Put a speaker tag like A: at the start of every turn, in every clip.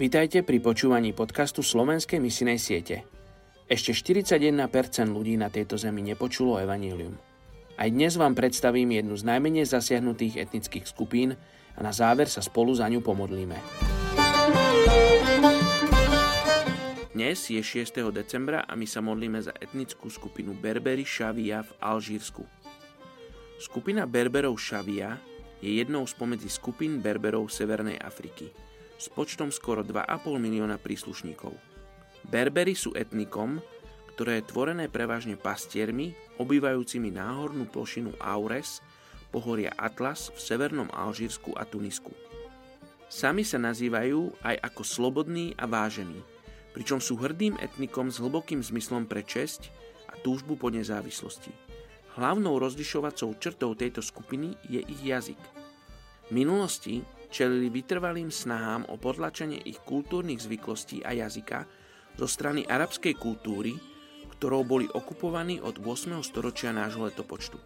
A: Vítajte pri počúvaní podcastu Slovenskej misinej siete. Ešte 41% ľudí na tejto zemi nepočulo evanílium. Aj dnes vám predstavím jednu z najmenej zasiahnutých etnických skupín a na záver sa spolu za ňu pomodlíme. Dnes je 6. decembra a my sa modlíme za etnickú skupinu Berberi Šavia v Alžírsku. Skupina Berberov Šavia je jednou spomedzi skupín Berberov Severnej Afriky s počtom skoro 2,5 milióna príslušníkov. Berbery sú etnikom, ktoré je tvorené prevažne pastiermi, obývajúcimi náhornú plošinu Aures, pohoria Atlas v severnom Alžírsku a Tunisku. Sami sa nazývajú aj ako slobodní a vážení, pričom sú hrdým etnikom s hlbokým zmyslom pre česť a túžbu po nezávislosti. Hlavnou rozlišovacou črtou tejto skupiny je ich jazyk. V minulosti čelili vytrvalým snahám o podlačenie ich kultúrnych zvyklostí a jazyka, zo strany arabskej kultúry, ktorou boli okupovaní od 8. storočia nášho letopočtu.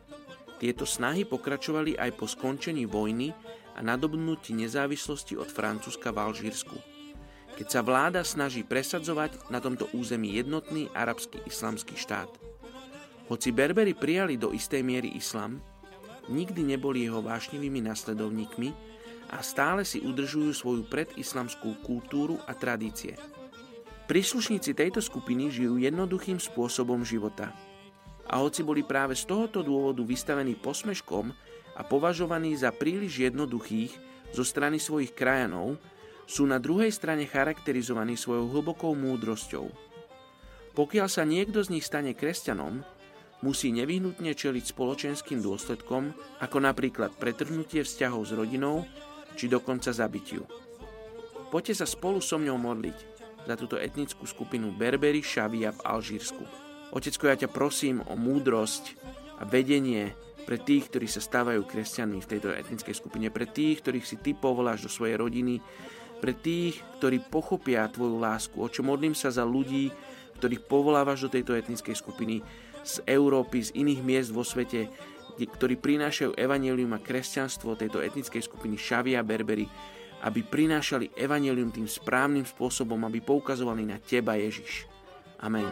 A: Tieto snahy pokračovali aj po skončení vojny a nadobnutí nezávislosti od Francúzska v Alžírsku. Keď sa vláda snaží presadzovať na tomto území jednotný arabský islamský štát. Hoci Berberi prijali do istej miery islam, nikdy neboli jeho vášnivými nasledovníkmi a stále si udržujú svoju predislamskú kultúru a tradície. Príslušníci tejto skupiny žijú jednoduchým spôsobom života. A hoci boli práve z tohoto dôvodu vystavení posmeškom a považovaní za príliš jednoduchých zo strany svojich krajanov, sú na druhej strane charakterizovaní svojou hlbokou múdrosťou. Pokiaľ sa niekto z nich stane kresťanom, musí nevyhnutne čeliť spoločenským dôsledkom, ako napríklad pretrhnutie vzťahov s rodinou či dokonca zabitiu. Poďte sa spolu so mňou modliť – za túto etnickú skupinu Berberi Šavia v Alžírsku. Otecko, ja ťa prosím o múdrosť a vedenie pre tých, ktorí sa stávajú kresťanmi v tejto etnickej skupine, pre tých, ktorých si ty povoláš do svojej rodiny, pre tých, ktorí pochopia tvoju lásku. Oče, modlím sa za ľudí, ktorých povolávaš do tejto etnickej skupiny z Európy, z iných miest vo svete, ktorí prinášajú evanelium a kresťanstvo tejto etnickej skupiny Šavia Berberi aby prinášali evanelium tým správnym spôsobom, aby poukazovali na Teba, Ježiš. Amen.